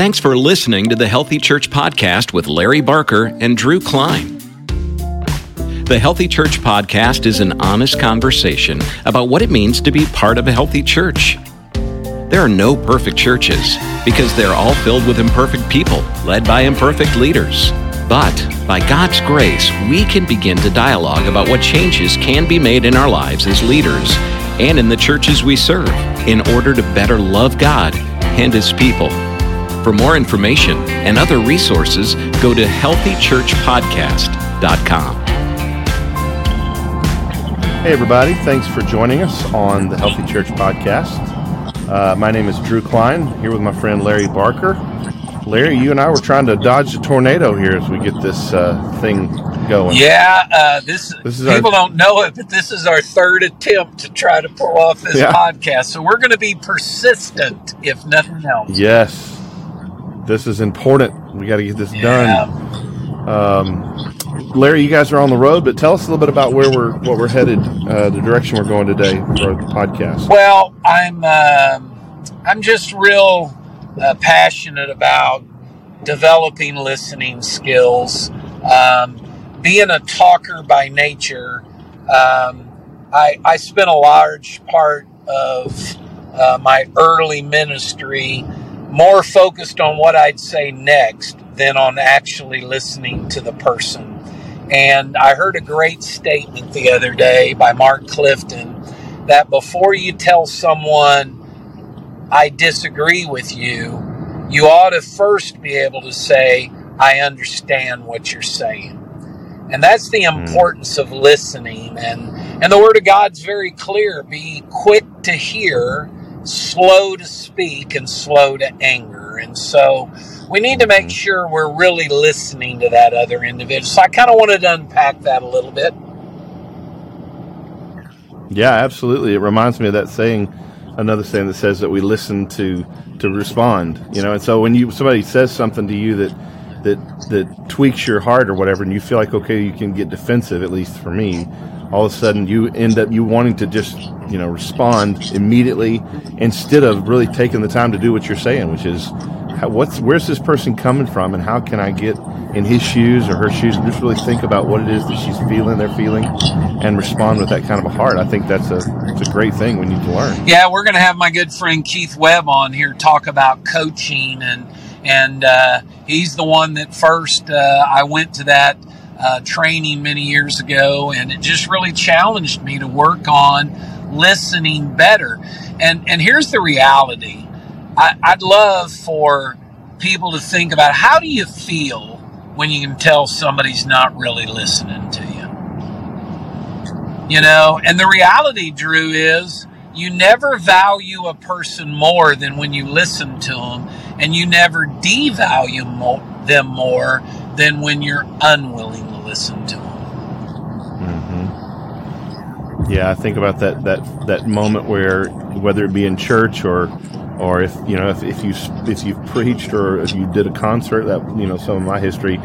Thanks for listening to the Healthy Church Podcast with Larry Barker and Drew Klein. The Healthy Church Podcast is an honest conversation about what it means to be part of a healthy church. There are no perfect churches because they're all filled with imperfect people led by imperfect leaders. But by God's grace, we can begin to dialogue about what changes can be made in our lives as leaders and in the churches we serve in order to better love God and His people. For more information and other resources, go to healthychurchpodcast.com. Hey, everybody. Thanks for joining us on the Healthy Church Podcast. Uh, my name is Drew Klein, here with my friend Larry Barker. Larry, you and I were trying to dodge the tornado here as we get this uh, thing going. Yeah, uh, this, this is people our, don't know it, but this is our third attempt to try to pull off this yeah. podcast. So we're going to be persistent, if nothing else. Yes, this is important. We got to get this yeah. done. Um, Larry, you guys are on the road, but tell us a little bit about where we're what we're headed, uh, the direction we're going today for the podcast. Well, I'm uh, I'm just real uh, passionate about developing listening skills. Um, being a talker by nature, um, I, I spent a large part of uh, my early ministry more focused on what I'd say next than on actually listening to the person. And I heard a great statement the other day by Mark Clifton that before you tell someone, I disagree with you, you ought to first be able to say, I understand what you're saying. And that's the hmm. importance of listening. And, and the Word of God's very clear be quick to hear slow to speak and slow to anger. And so we need to make mm-hmm. sure we're really listening to that other individual. So I kind of wanted to unpack that a little bit. Yeah, absolutely. It reminds me of that saying, another saying that says that we listen to to respond. You know, and so when you somebody says something to you that that that tweaks your heart or whatever, and you feel like okay, you can get defensive. At least for me, all of a sudden you end up you wanting to just you know respond immediately instead of really taking the time to do what you're saying, which is what's where's this person coming from, and how can I get in his shoes or her shoes, and just really think about what it is that she's feeling, they're feeling, and respond with that kind of a heart. I think that's a it's a great thing we need to learn. Yeah, we're going to have my good friend Keith Webb on here talk about coaching and and uh, he's the one that first uh, I went to that uh, training many years ago, and it just really challenged me to work on listening better. And and here's the reality: I, I'd love for people to think about how do you feel when you can tell somebody's not really listening to you. You know, and the reality, Drew, is you never value a person more than when you listen to them, and you never devalue them more than when you're unwilling listen to them. Mm-hmm. Yeah, I think about that that that moment where whether it be in church or or if you know if, if you if you've preached or if you did a concert that you know some of my history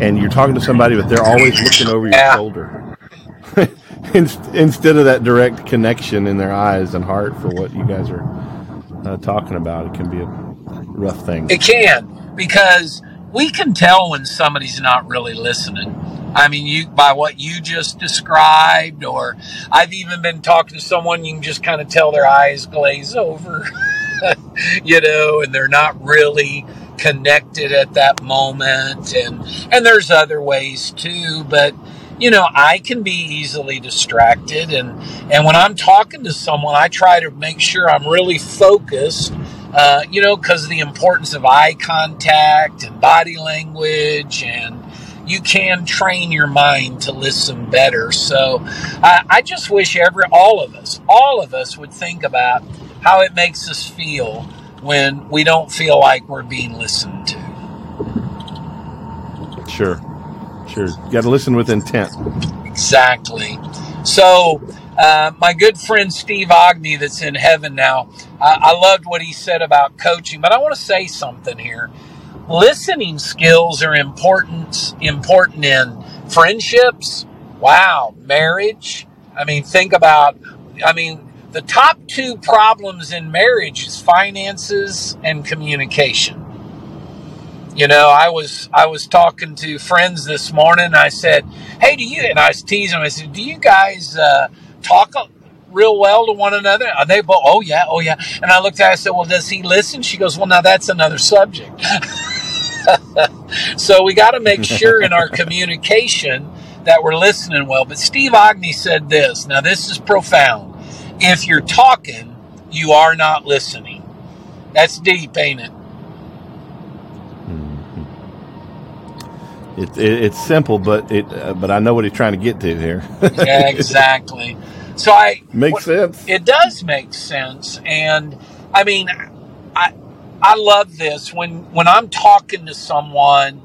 and you're talking to somebody but they're always looking over your yeah. shoulder instead of that direct connection in their eyes and heart for what you guys are uh, talking about it can be a rough thing it can because we can tell when somebody's not really listening. I mean, you by what you just described, or I've even been talking to someone, you can just kind of tell their eyes glaze over, you know, and they're not really connected at that moment. And and there's other ways too, but you know, I can be easily distracted, and and when I'm talking to someone, I try to make sure I'm really focused uh, you know, because of the importance of eye contact and body language, and you can train your mind to listen better. So I, I just wish every all of us, all of us, would think about how it makes us feel when we don't feel like we're being listened to. Sure, sure. You got to listen with intent. Exactly. So uh, my good friend Steve Ogne, that's in heaven now, I, I loved what he said about coaching, but I want to say something here. Listening skills are important, important in friendships. Wow, marriage. I mean, think about, I mean, the top two problems in marriage is finances and communication. You know, I was I was talking to friends this morning. I said, "Hey, do you?" And I was teasing them. I said, "Do you guys uh, talk real well to one another?" And they both, "Oh yeah, oh yeah." And I looked at her. I said, "Well, does he listen?" She goes, "Well, now that's another subject." so we got to make sure in our communication that we're listening well. But Steve Ogne said this. Now this is profound. If you're talking, you are not listening. That's deep, ain't it? It, it, it's simple, but it uh, but I know what he's trying to get to here. yeah, exactly. So I makes what, sense. It does make sense, and I mean, I I love this when when I'm talking to someone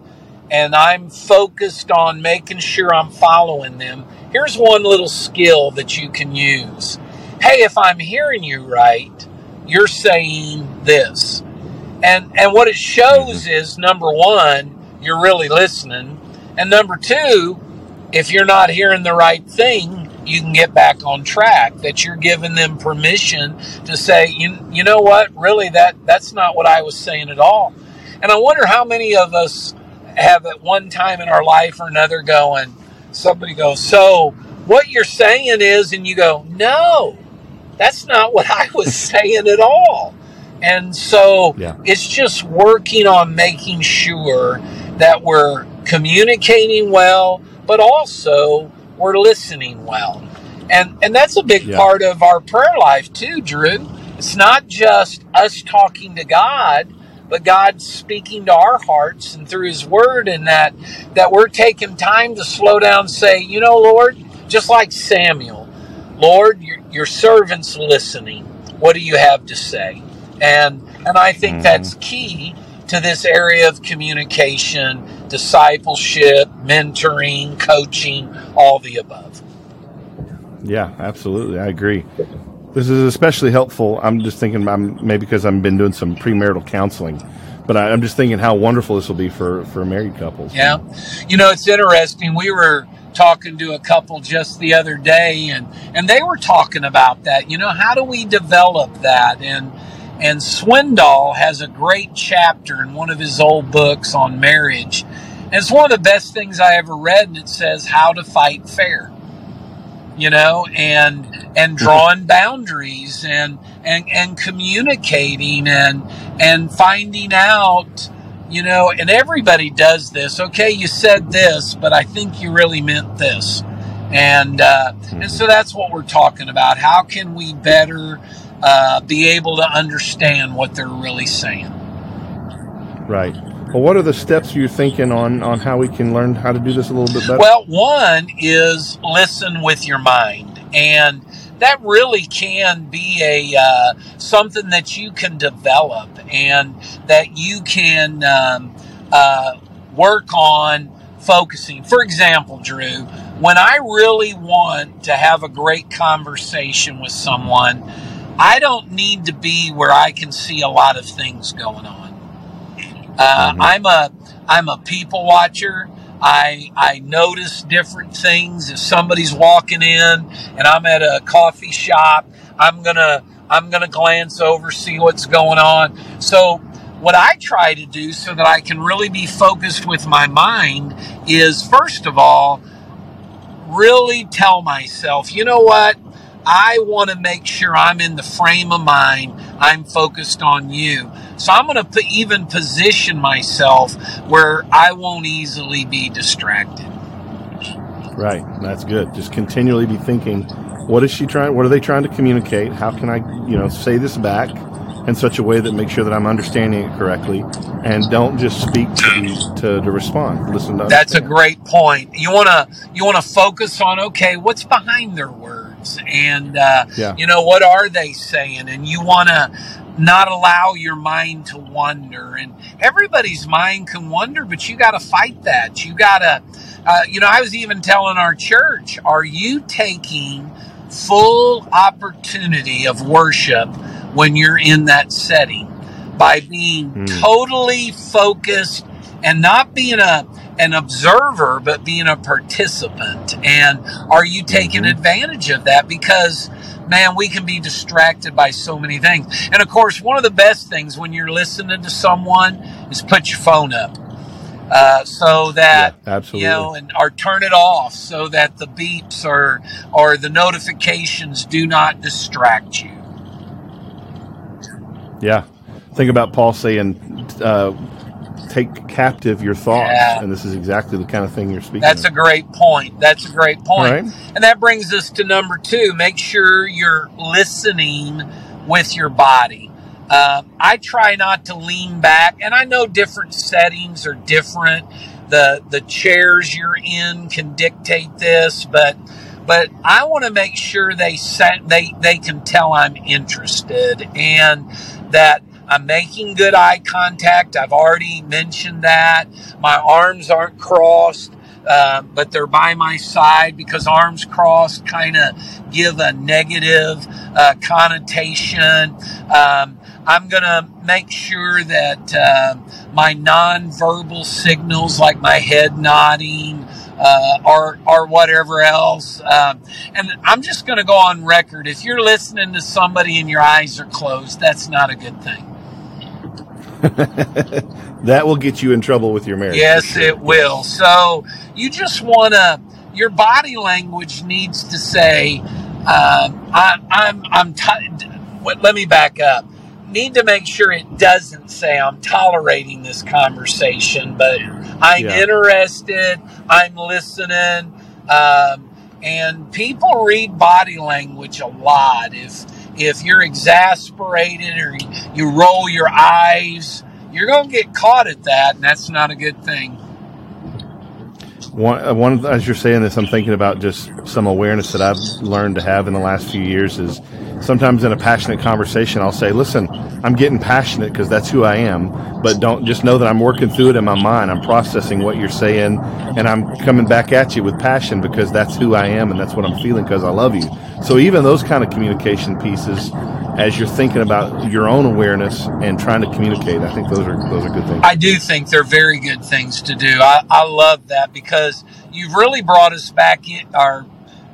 and I'm focused on making sure I'm following them. Here's one little skill that you can use. Hey, if I'm hearing you right, you're saying this. And and what it shows mm-hmm. is number 1, you're really listening. And number two, if you're not hearing the right thing, you can get back on track. That you're giving them permission to say, you, you know what, really that that's not what I was saying at all. And I wonder how many of us have at one time in our life or another going, somebody goes, so what you're saying is, and you go, no, that's not what I was saying at all. And so yeah. it's just working on making sure that we're communicating well, but also we're listening well. And and that's a big yeah. part of our prayer life too, Drew. It's not just us talking to God, but God speaking to our hearts and through his word and that that we're taking time to slow down and say, you know, Lord, just like Samuel, Lord, your, your servant's listening. What do you have to say? And and I think mm-hmm. that's key to this area of communication, discipleship, mentoring, coaching, all the above. Yeah, absolutely. I agree. This is especially helpful. I'm just thinking, I'm, maybe because I've been doing some premarital counseling, but I, I'm just thinking how wonderful this will be for, for married couples. Yeah. You know, it's interesting. We were talking to a couple just the other day and, and they were talking about that. You know, how do we develop that? And, and Swindoll has a great chapter in one of his old books on marriage. And it's one of the best things I ever read, and it says how to fight fair. You know, and and drawing boundaries and and and communicating and and finding out, you know, and everybody does this. Okay, you said this, but I think you really meant this. And uh, and so that's what we're talking about. How can we better uh, be able to understand what they're really saying. Right. Well, what are the steps you're thinking on on how we can learn how to do this a little bit better? Well, one is listen with your mind, and that really can be a uh, something that you can develop and that you can um, uh, work on focusing. For example, Drew, when I really want to have a great conversation with someone I don't need to be where I can see a lot of things going on. Uh, mm-hmm. I'm a I'm a people watcher. I I notice different things. If somebody's walking in and I'm at a coffee shop, I'm gonna I'm gonna glance over, see what's going on. So what I try to do so that I can really be focused with my mind is first of all, really tell myself, you know what? I want to make sure I'm in the frame of mind. I'm focused on you. So I'm going to even position myself where I won't easily be distracted. Right. That's good. Just continually be thinking, what is she trying? What are they trying to communicate? How can I, you know, say this back in such a way that makes sure that I'm understanding it correctly, and don't just speak to to, to respond. Listen to. That's a great point. You want to you want to focus on okay, what's behind their words and uh, yeah. you know what are they saying and you want to not allow your mind to wander. And everybody's mind can wander but you got to fight that. You got to uh, you know i was even telling our church are you taking full opportunity of worship when you're in that setting? By being mm. totally focused and not being a an observer but being a participant and are you taking mm-hmm. advantage of that because man we can be distracted by so many things and of course one of the best things when you're listening to someone is put your phone up uh, so that Yeah, absolutely. you know, and or turn it off so that the beeps or or the notifications do not distract you. Yeah. Think about Paul saying, uh, take captive your thoughts. Yeah. And this is exactly the kind of thing you're speaking That's a great point. That's a great point. Right. And that brings us to number two. Make sure you're listening with your body. Um, I try not to lean back, and I know different settings are different. The the chairs you're in can dictate this, but but I want to make sure they set, they they can tell I'm interested and that I'm making good eye contact. I've already mentioned that. My arms aren't crossed, uh, but they're by my side because arms crossed kind of give a negative uh, connotation. Um, I'm going to make sure that uh, my nonverbal signals, like my head nodding, uh, or or whatever else. Um, and I'm just going to go on record. If you're listening to somebody and your eyes are closed, that's not a good thing. that will get you in trouble with your marriage. Yes, sure. it will. So you just want to. Your body language needs to say, um, I, "I'm I'm." T- let me back up. Need to make sure it doesn't say I'm tolerating this conversation, but I'm Yeah. interested. I'm listening. Um, and people read body language a lot. If if you're exasperated or you roll your eyes, you're going to get caught at that, and that's not a good thing. One, uh, one, as you're saying this, I'm thinking about just some awareness that I've learned to have in the last few years is sometimes in a passionate conversation, I'll say, listen, I'm getting passionate because that's who I am, but don't just know that I'm working through it in my mind. I'm processing what you're saying and I'm coming back at you with passion because that's who I am and that's what I'm feeling because I love you. So even those kind of communication pieces, as you're thinking about your own awareness and trying to communicate, I think those are, those are good things. I do think they're very good things to do. I, I love that because you've really brought us back in, or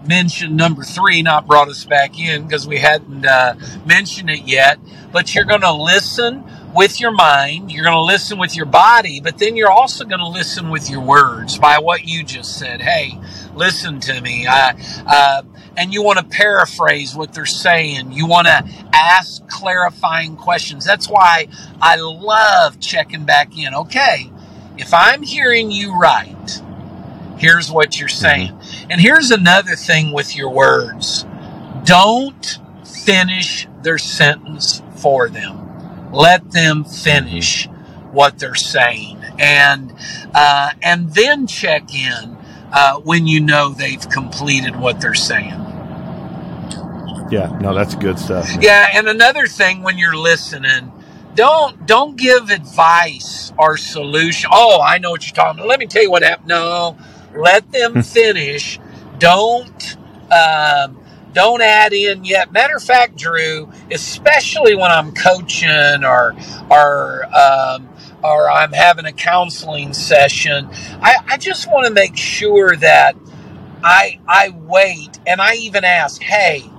mentioned number three, not brought us back in because we hadn't uh, mentioned it yet. But you're going to listen with your mind, you're going to listen with your body, but then you're also going to listen with your words by what you just said. Hey, listen to me. I, uh, and you want to paraphrase what they're saying. You want to ask clarifying questions. That's why I love checking back in. Okay, if I'm hearing you right, here's what you're saying. And here's another thing with your words don't finish their sentence for them, let them finish what they're saying. And, uh, and then check in uh, when you know they've completed what they're saying. Yeah, no, that's good stuff. man. Yeah, and another thing when you're listening, don't don't give advice or solution. Oh, I know what you're talking about. Let me tell you what happened. No, let them finish. Don't um, don't add in yet. Matter of fact, Drew, especially when I'm coaching or or um, or I'm having a counseling session, I, I just want to make sure that I I wait and I even ask, hey,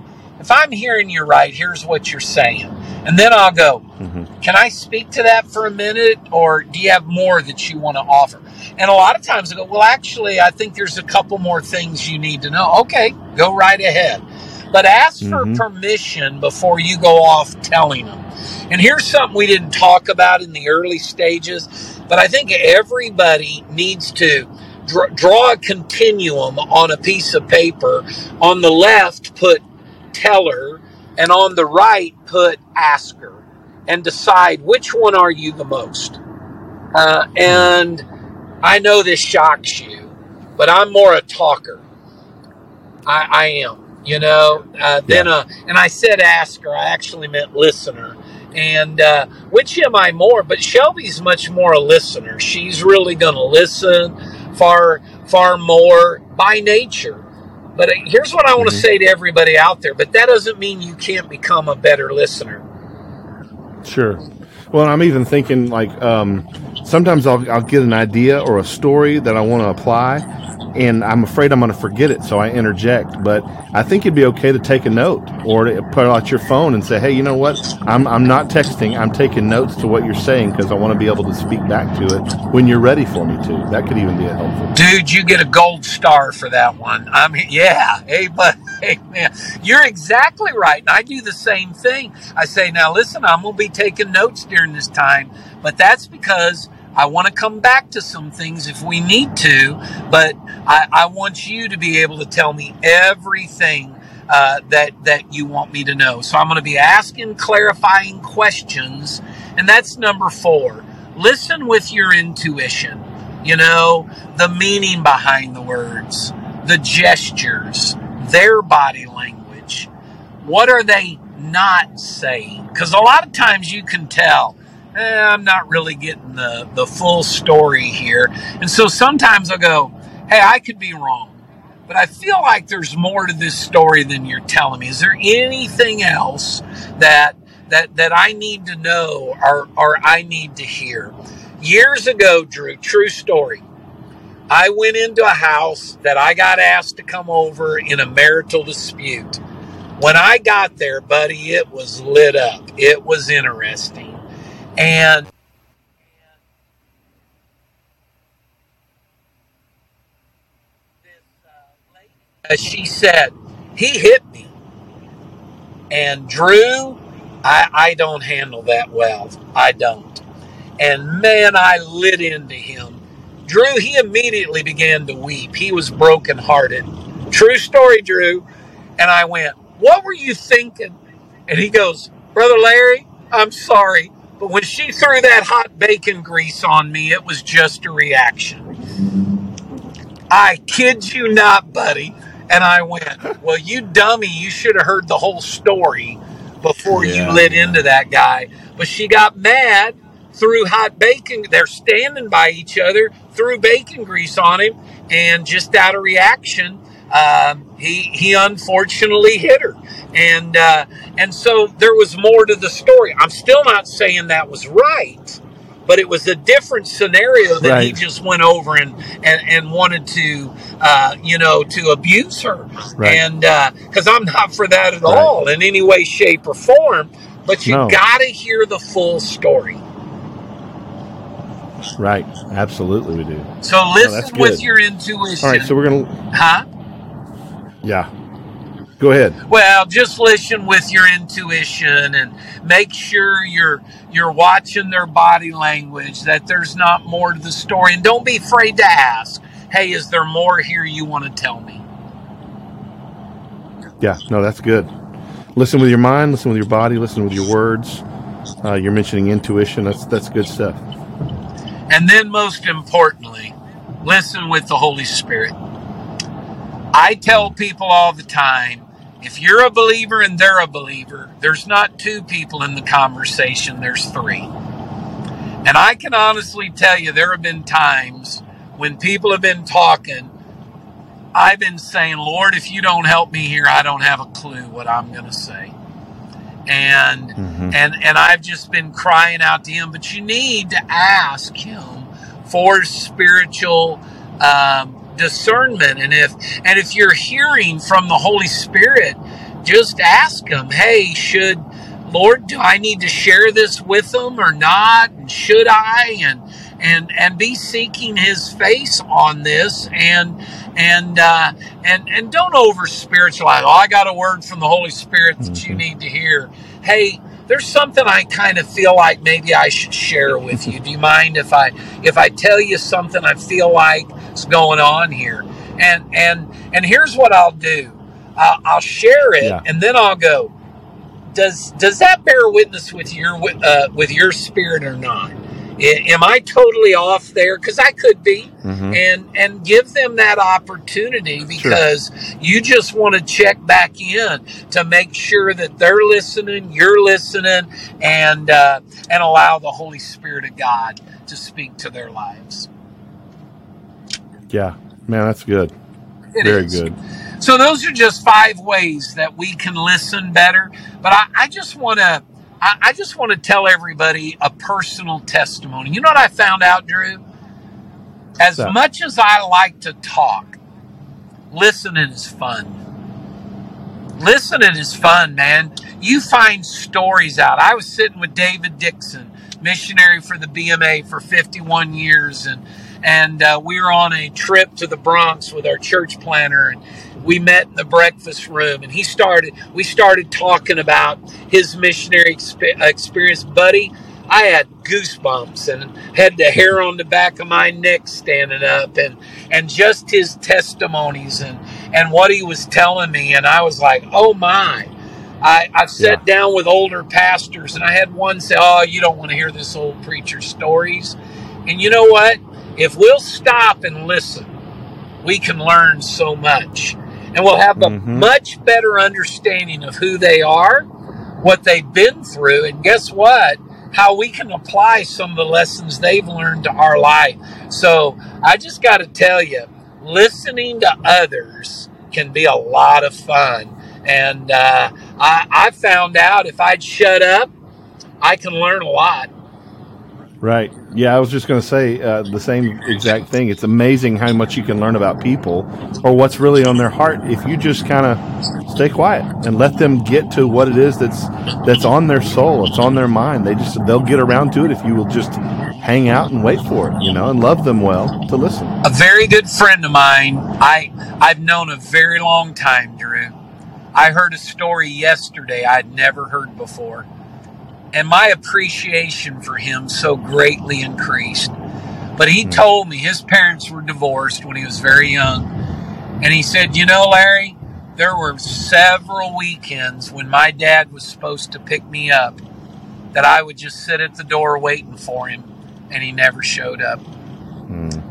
if I'm hearing you right, here's what you're saying. And then I'll go, Mhm. can I speak to that for a minute? Or do you have more that you want to offer? And a lot of times I go, well, actually, I think there's a couple more things you need to know. Okay, go right ahead. But ask Mhm. for permission before you go off telling them. And here's something we didn't talk about in the early stages, but I think everybody needs to draw a continuum on a piece of paper. On the left, put teller, and on the right, put asker, and decide which one are you the most. Uh, and I know this shocks you, but I'm more a talker. I, I am, you know. Uh, then a, and I said asker. I actually meant listener. And uh, which am I more? But Shelby's much more a listener. She's really going to listen far, far more by nature. But here's what I want to Mhm. say to everybody out there. But that doesn't mean you can't become a better listener. Sure. Well, I'm even thinking like um, sometimes I'll, I'll get an idea or a story that I want to apply, and I'm afraid I'm going to forget it, so I interject. But I think it'd be okay to take a note or to pull out your phone and say, "Hey, you know what? I'm I'm not texting. I'm taking notes to what you're saying because I want to be able to speak back to it when you're ready for me to." That could even be a helpful. Dude, you get a gold star for that one. I mean, yeah. Hey, but hey, man, you're exactly right. And I do the same thing. I say, now listen, I'm going to be taking notes during this time, but that's because I want to come back to some things if we need to, but I, I want you to be able to tell me everything uh, that that you want me to know. So I'm going to be asking clarifying questions, and that's number four. Listen with your intuition. You know the meaning behind the words, the gestures, their body language. What are they not saying? Because a lot of times you can tell eh, I'm not really getting the, the full story here. And so sometimes I'll go, hey, I could be wrong. But I feel like there's more to this story than you're telling me. Is there anything else that that that I need to know or or I need to hear? Years ago, Drew, true story. I went into a house that I got asked to come over in a marital dispute. When I got there, buddy, it was lit up. It was interesting. And as uh, uh, she said, he hit me. And Drew, I, I don't handle that well. I don't. And man, I lit into him. Drew, he immediately began to weep. He was brokenhearted. True story, Drew. And I went, What were you thinking? And he goes, Brother Larry, I'm sorry. But when she threw that hot bacon grease on me, it was just a reaction. I kid you not, buddy. And I went, Well, you dummy, you should have heard the whole story before Yeah. you lit into that guy. But she got mad, threw hot bacon. They're standing by each other, threw bacon grease on him, and just out of reaction, um, he he unfortunately hit her, and uh, and so there was more to the story. I'm still not saying that was right, but it was a different scenario that he just went over and and, and wanted to uh, you know to abuse her, Right. and because I'm not for that at Right. all in any way, shape, or form. But you No. got to hear the full story. Right. Absolutely, we do. So listen with good. your intuition, All right. So we're gonna. huh? Yeah. Go ahead. Well, just listen with your intuition and make sure you're you're watching their body language. That there's not more to the story, and don't be afraid to ask. Hey, is there more here you want to tell me? Yeah. No, that's good. Listen with your mind. Listen with your body. Listen with your words. Uh, you're mentioning intuition. That's that's good stuff. And then, most importantly, listen with the Holy Spirit. I tell people all the time if you're a believer and they're a believer, there's not two people in the conversation, there's three. And I can honestly tell you, there have been times when people have been talking, I've been saying, Lord, if you don't help me here, I don't have a clue what I'm going to say. And Mhm. and and I've just been crying out to him. But you need to ask him for spiritual um, discernment, and if and if you're hearing from the Holy Spirit, just ask him. Hey, should Lord, do I need to share this with them or not? And should I? And and and be seeking His face on this, and and uh, and and don't over spiritualize. Oh, I got a word from the Holy Spirit that you Mhm. need to hear. Hey, there's something I kind of feel like maybe I should share with you. Do you mind if I if I tell you something I feel like is going on here? And and and here's what I'll do. I'll, I'll share it, Yeah. and then I'll go. Does does that bear witness with your uh, with your spirit or not? I- Am I totally off there? Because I could be, Mhm. and and give them that opportunity because you just want to check back in to make sure that they're listening, you're listening, and uh, and allow the Holy Spirit of God to speak to their lives. Yeah. Man, that's good. It Very is. good. So those are just five ways that we can listen better. But I, I just want to, I, I just want to tell everybody a personal testimony. You know what I found out, Drew? As that? much as I like to talk, listening is fun. Listening is fun, man. You find stories out. I was sitting with David Dixon, missionary for the BMA for 51 years, and and uh, we were on a trip to the Bronx with our church planner, and we met in the breakfast room, and he started. We started talking about his missionary exp- experience, buddy. I had goosebumps and had the hair on the back of my neck standing up, and and just his testimonies and and what he was telling me, and I was like, oh my. I, I've sat Yeah. down with older pastors, and I had one say, "Oh, you don't want to hear this old preacher's stories." And you know what? If we'll stop and listen, we can learn so much. And we'll have a Mhm. much better understanding of who they are, what they've been through, and guess what? How we can apply some of the lessons they've learned to our life. So I just got to tell you, listening to others can be a lot of fun. And uh, I, I found out if I'd shut up, I can learn a lot. Right. Yeah, I was just going to say uh, the same exact thing. It's amazing how much you can learn about people or what's really on their heart if you just kind of stay quiet and let them get to what it is that's that's on their soul, it's on their mind. They just they'll get around to it if you will just hang out and wait for it, you know, and love them well to listen. a very good friend of mine I I've known a very long time, Drew. I heard a story yesterday I'd never heard before. And my appreciation for him so greatly increased. But he told me his parents were divorced when he was very young. And he said, You know, Larry, there were several weekends when my dad was supposed to pick me up that I would just sit at the door waiting for him, and he never showed up. Mm,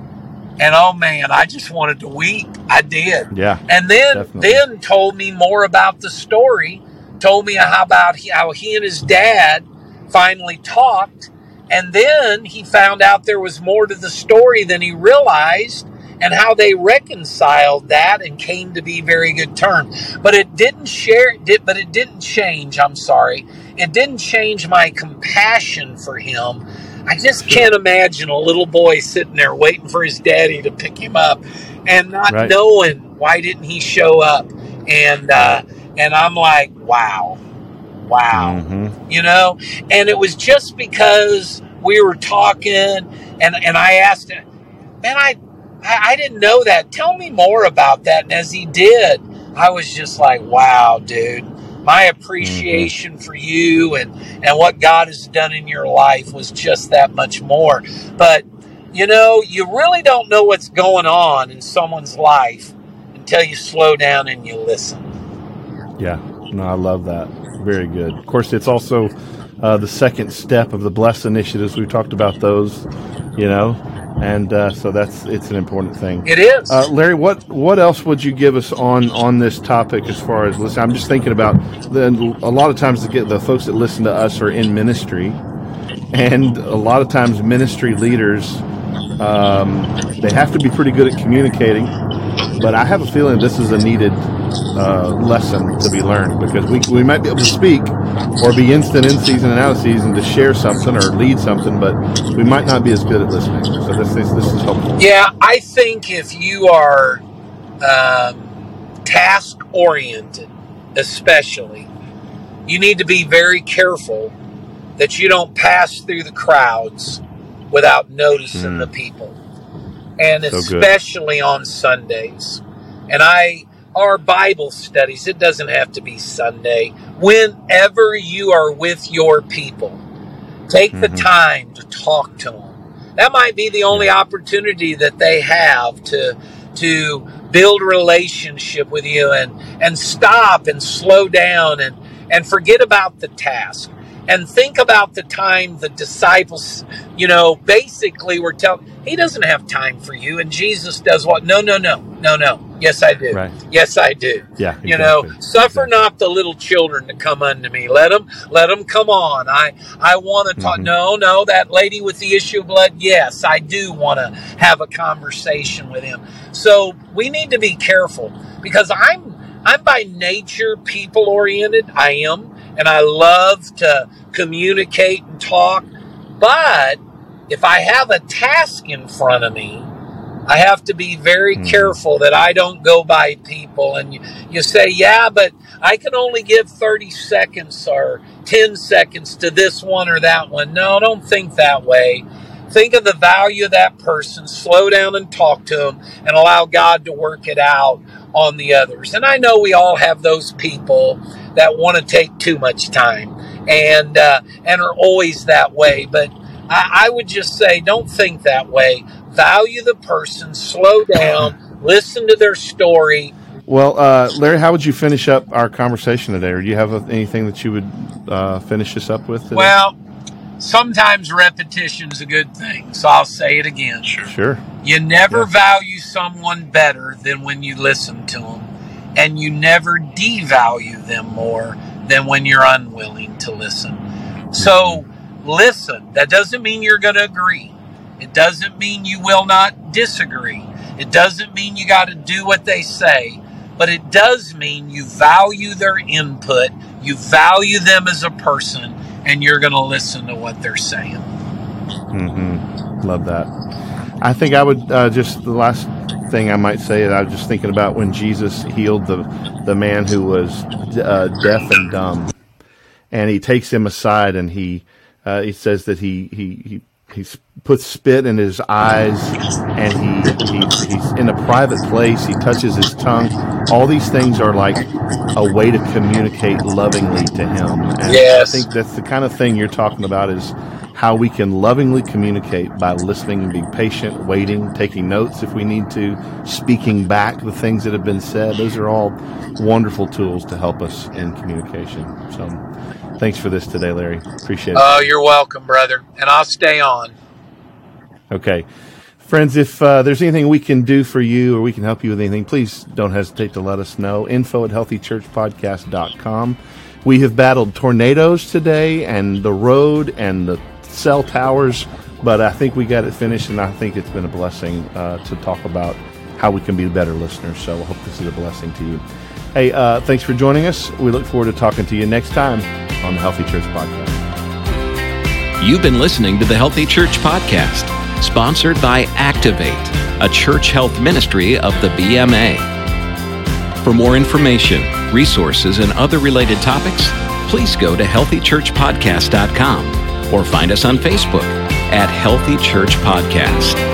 And oh man, I just wanted to weep. I did. yeah. And then Definitely. then told me more about the story. Told me how about he, how he and his dad finally talked, and then he found out there was more to the story than he realized, and how they reconciled that and came to be very good terms. But it didn't share. Did, but it didn't change. I'm sorry. It didn't change my compassion for him. I just can't imagine a little boy sitting there waiting for his daddy to pick him up and not Right. knowing why didn't he show up. And uh, and I'm like, wow, wow hmm you know? And it was just because we were talking and and i asked him man i i I didn't know that. Tell me more about that. And as he did i was just like wow dude. My appreciation for you and and what god has done in your life was just that much more. But you know you really don't know what's going on in someone's life until you slow down and you listen. Yeah, no, I love that. Very good. Of course, it's also uh, the second step of the Bless initiatives. We've talked about those, you know, and uh, so that's it's an important thing. it is Uh, Larry, what what else would you give us on on this topic as far as listen? I'm just thinking about the, a lot of times the, get- the folks that listen to us are in ministry, and a lot of times ministry leaders um, they have to be pretty good at communicating. But I have a feeling this is a needed uh, lesson to be learned because we, we might be able to speak or be instant in season and out of season to share something or lead something, but we might not be as good at listening. So this is, this is helpful. Yeah, I think if you are um, task oriented, especially, you need to be very careful that you don't pass through the crowds without noticing Mm. the people. And So good. especially on Sundays. And I, our Bible studies, it doesn't have to be Sunday. Whenever you are with your people, take the Mhm. time to talk to them. That might be the only opportunity that they have to to build relationship with you and and stop and slow down and and forget about the task and think about the time the disciples you know basically were telling he doesn't have time for you and jesus does what no no no no no yes i do Right. yes i do Yeah. you know exactly. suffer not the little children to come unto me let them let them come on i i want to talk Mhm. no no that lady with the issue of blood yes i do want to have a conversation with him so we need to be careful because i'm i'm by nature people oriented i am and i love to communicate and talk but if i have a task in front of me I have to be very Mhm. careful that I don't go by people and you, you say, yeah, but I can only give 30 seconds or 10 seconds to this one or that one. No, don't think that way. Think of the value of that person, slow down and talk to them, and allow God to work it out on the others. And I know we all have those people that want to take too much time and uh, and are always that way. But I, I would just say, don't think that way. Value the person, slow down, listen to their story. Well, uh, Larry, how would you finish up our conversation today? Or do you have uh, anything that you would uh, finish this up with? Today? Well, sometimes repetition's a good thing, so I'll say it again. sure. You never Yeah. value someone better than when you listen to them, and you never devalue them more than when you're unwilling to listen. So, listen. That doesn't mean you're going to agree. It doesn't mean you will not disagree. It doesn't mean you got to do what they say, but it does mean you value their input, you value them as a person, and you're going to listen to what they're saying. hmm Love that. I think I would uh, just the last thing I might say. I was just thinking about when Jesus healed the the man who was uh, deaf and dumb, and he takes him aside and he uh, he says that he he he. He puts spit in his eyes, and he, he he's in a private place. He touches his tongue. All these things are like a way to communicate lovingly to him. And Yes. I think that's the kind of thing you're talking about is how we can lovingly communicate by listening, being patient, waiting, taking notes if we need to, speaking back the things that have been said. Those are all wonderful tools to help us in communication. So thanks for this today, Larry. Appreciate it. Oh, you're welcome, brother. And I'll stay on. Okay. Friends, if uh, there's anything we can do for you or we can help you with anything, please don't hesitate to let us know. Info at healthychurchpodcast.com. We have battled tornadoes today and the road and the cell towers, but I think we got it finished and I think it's been a blessing uh, to talk about how we can be better listeners. So I hope this is a blessing to you. Hey, uh, thanks for joining us. We look forward to talking to you next time on the Healthy Church Podcast. You've been listening to the Healthy Church Podcast, sponsored by Activate, a church health ministry of the BMA. For more information, resources, and other related topics, please go to healthychurchpodcast.com or find us on Facebook at Healthy Church Podcast.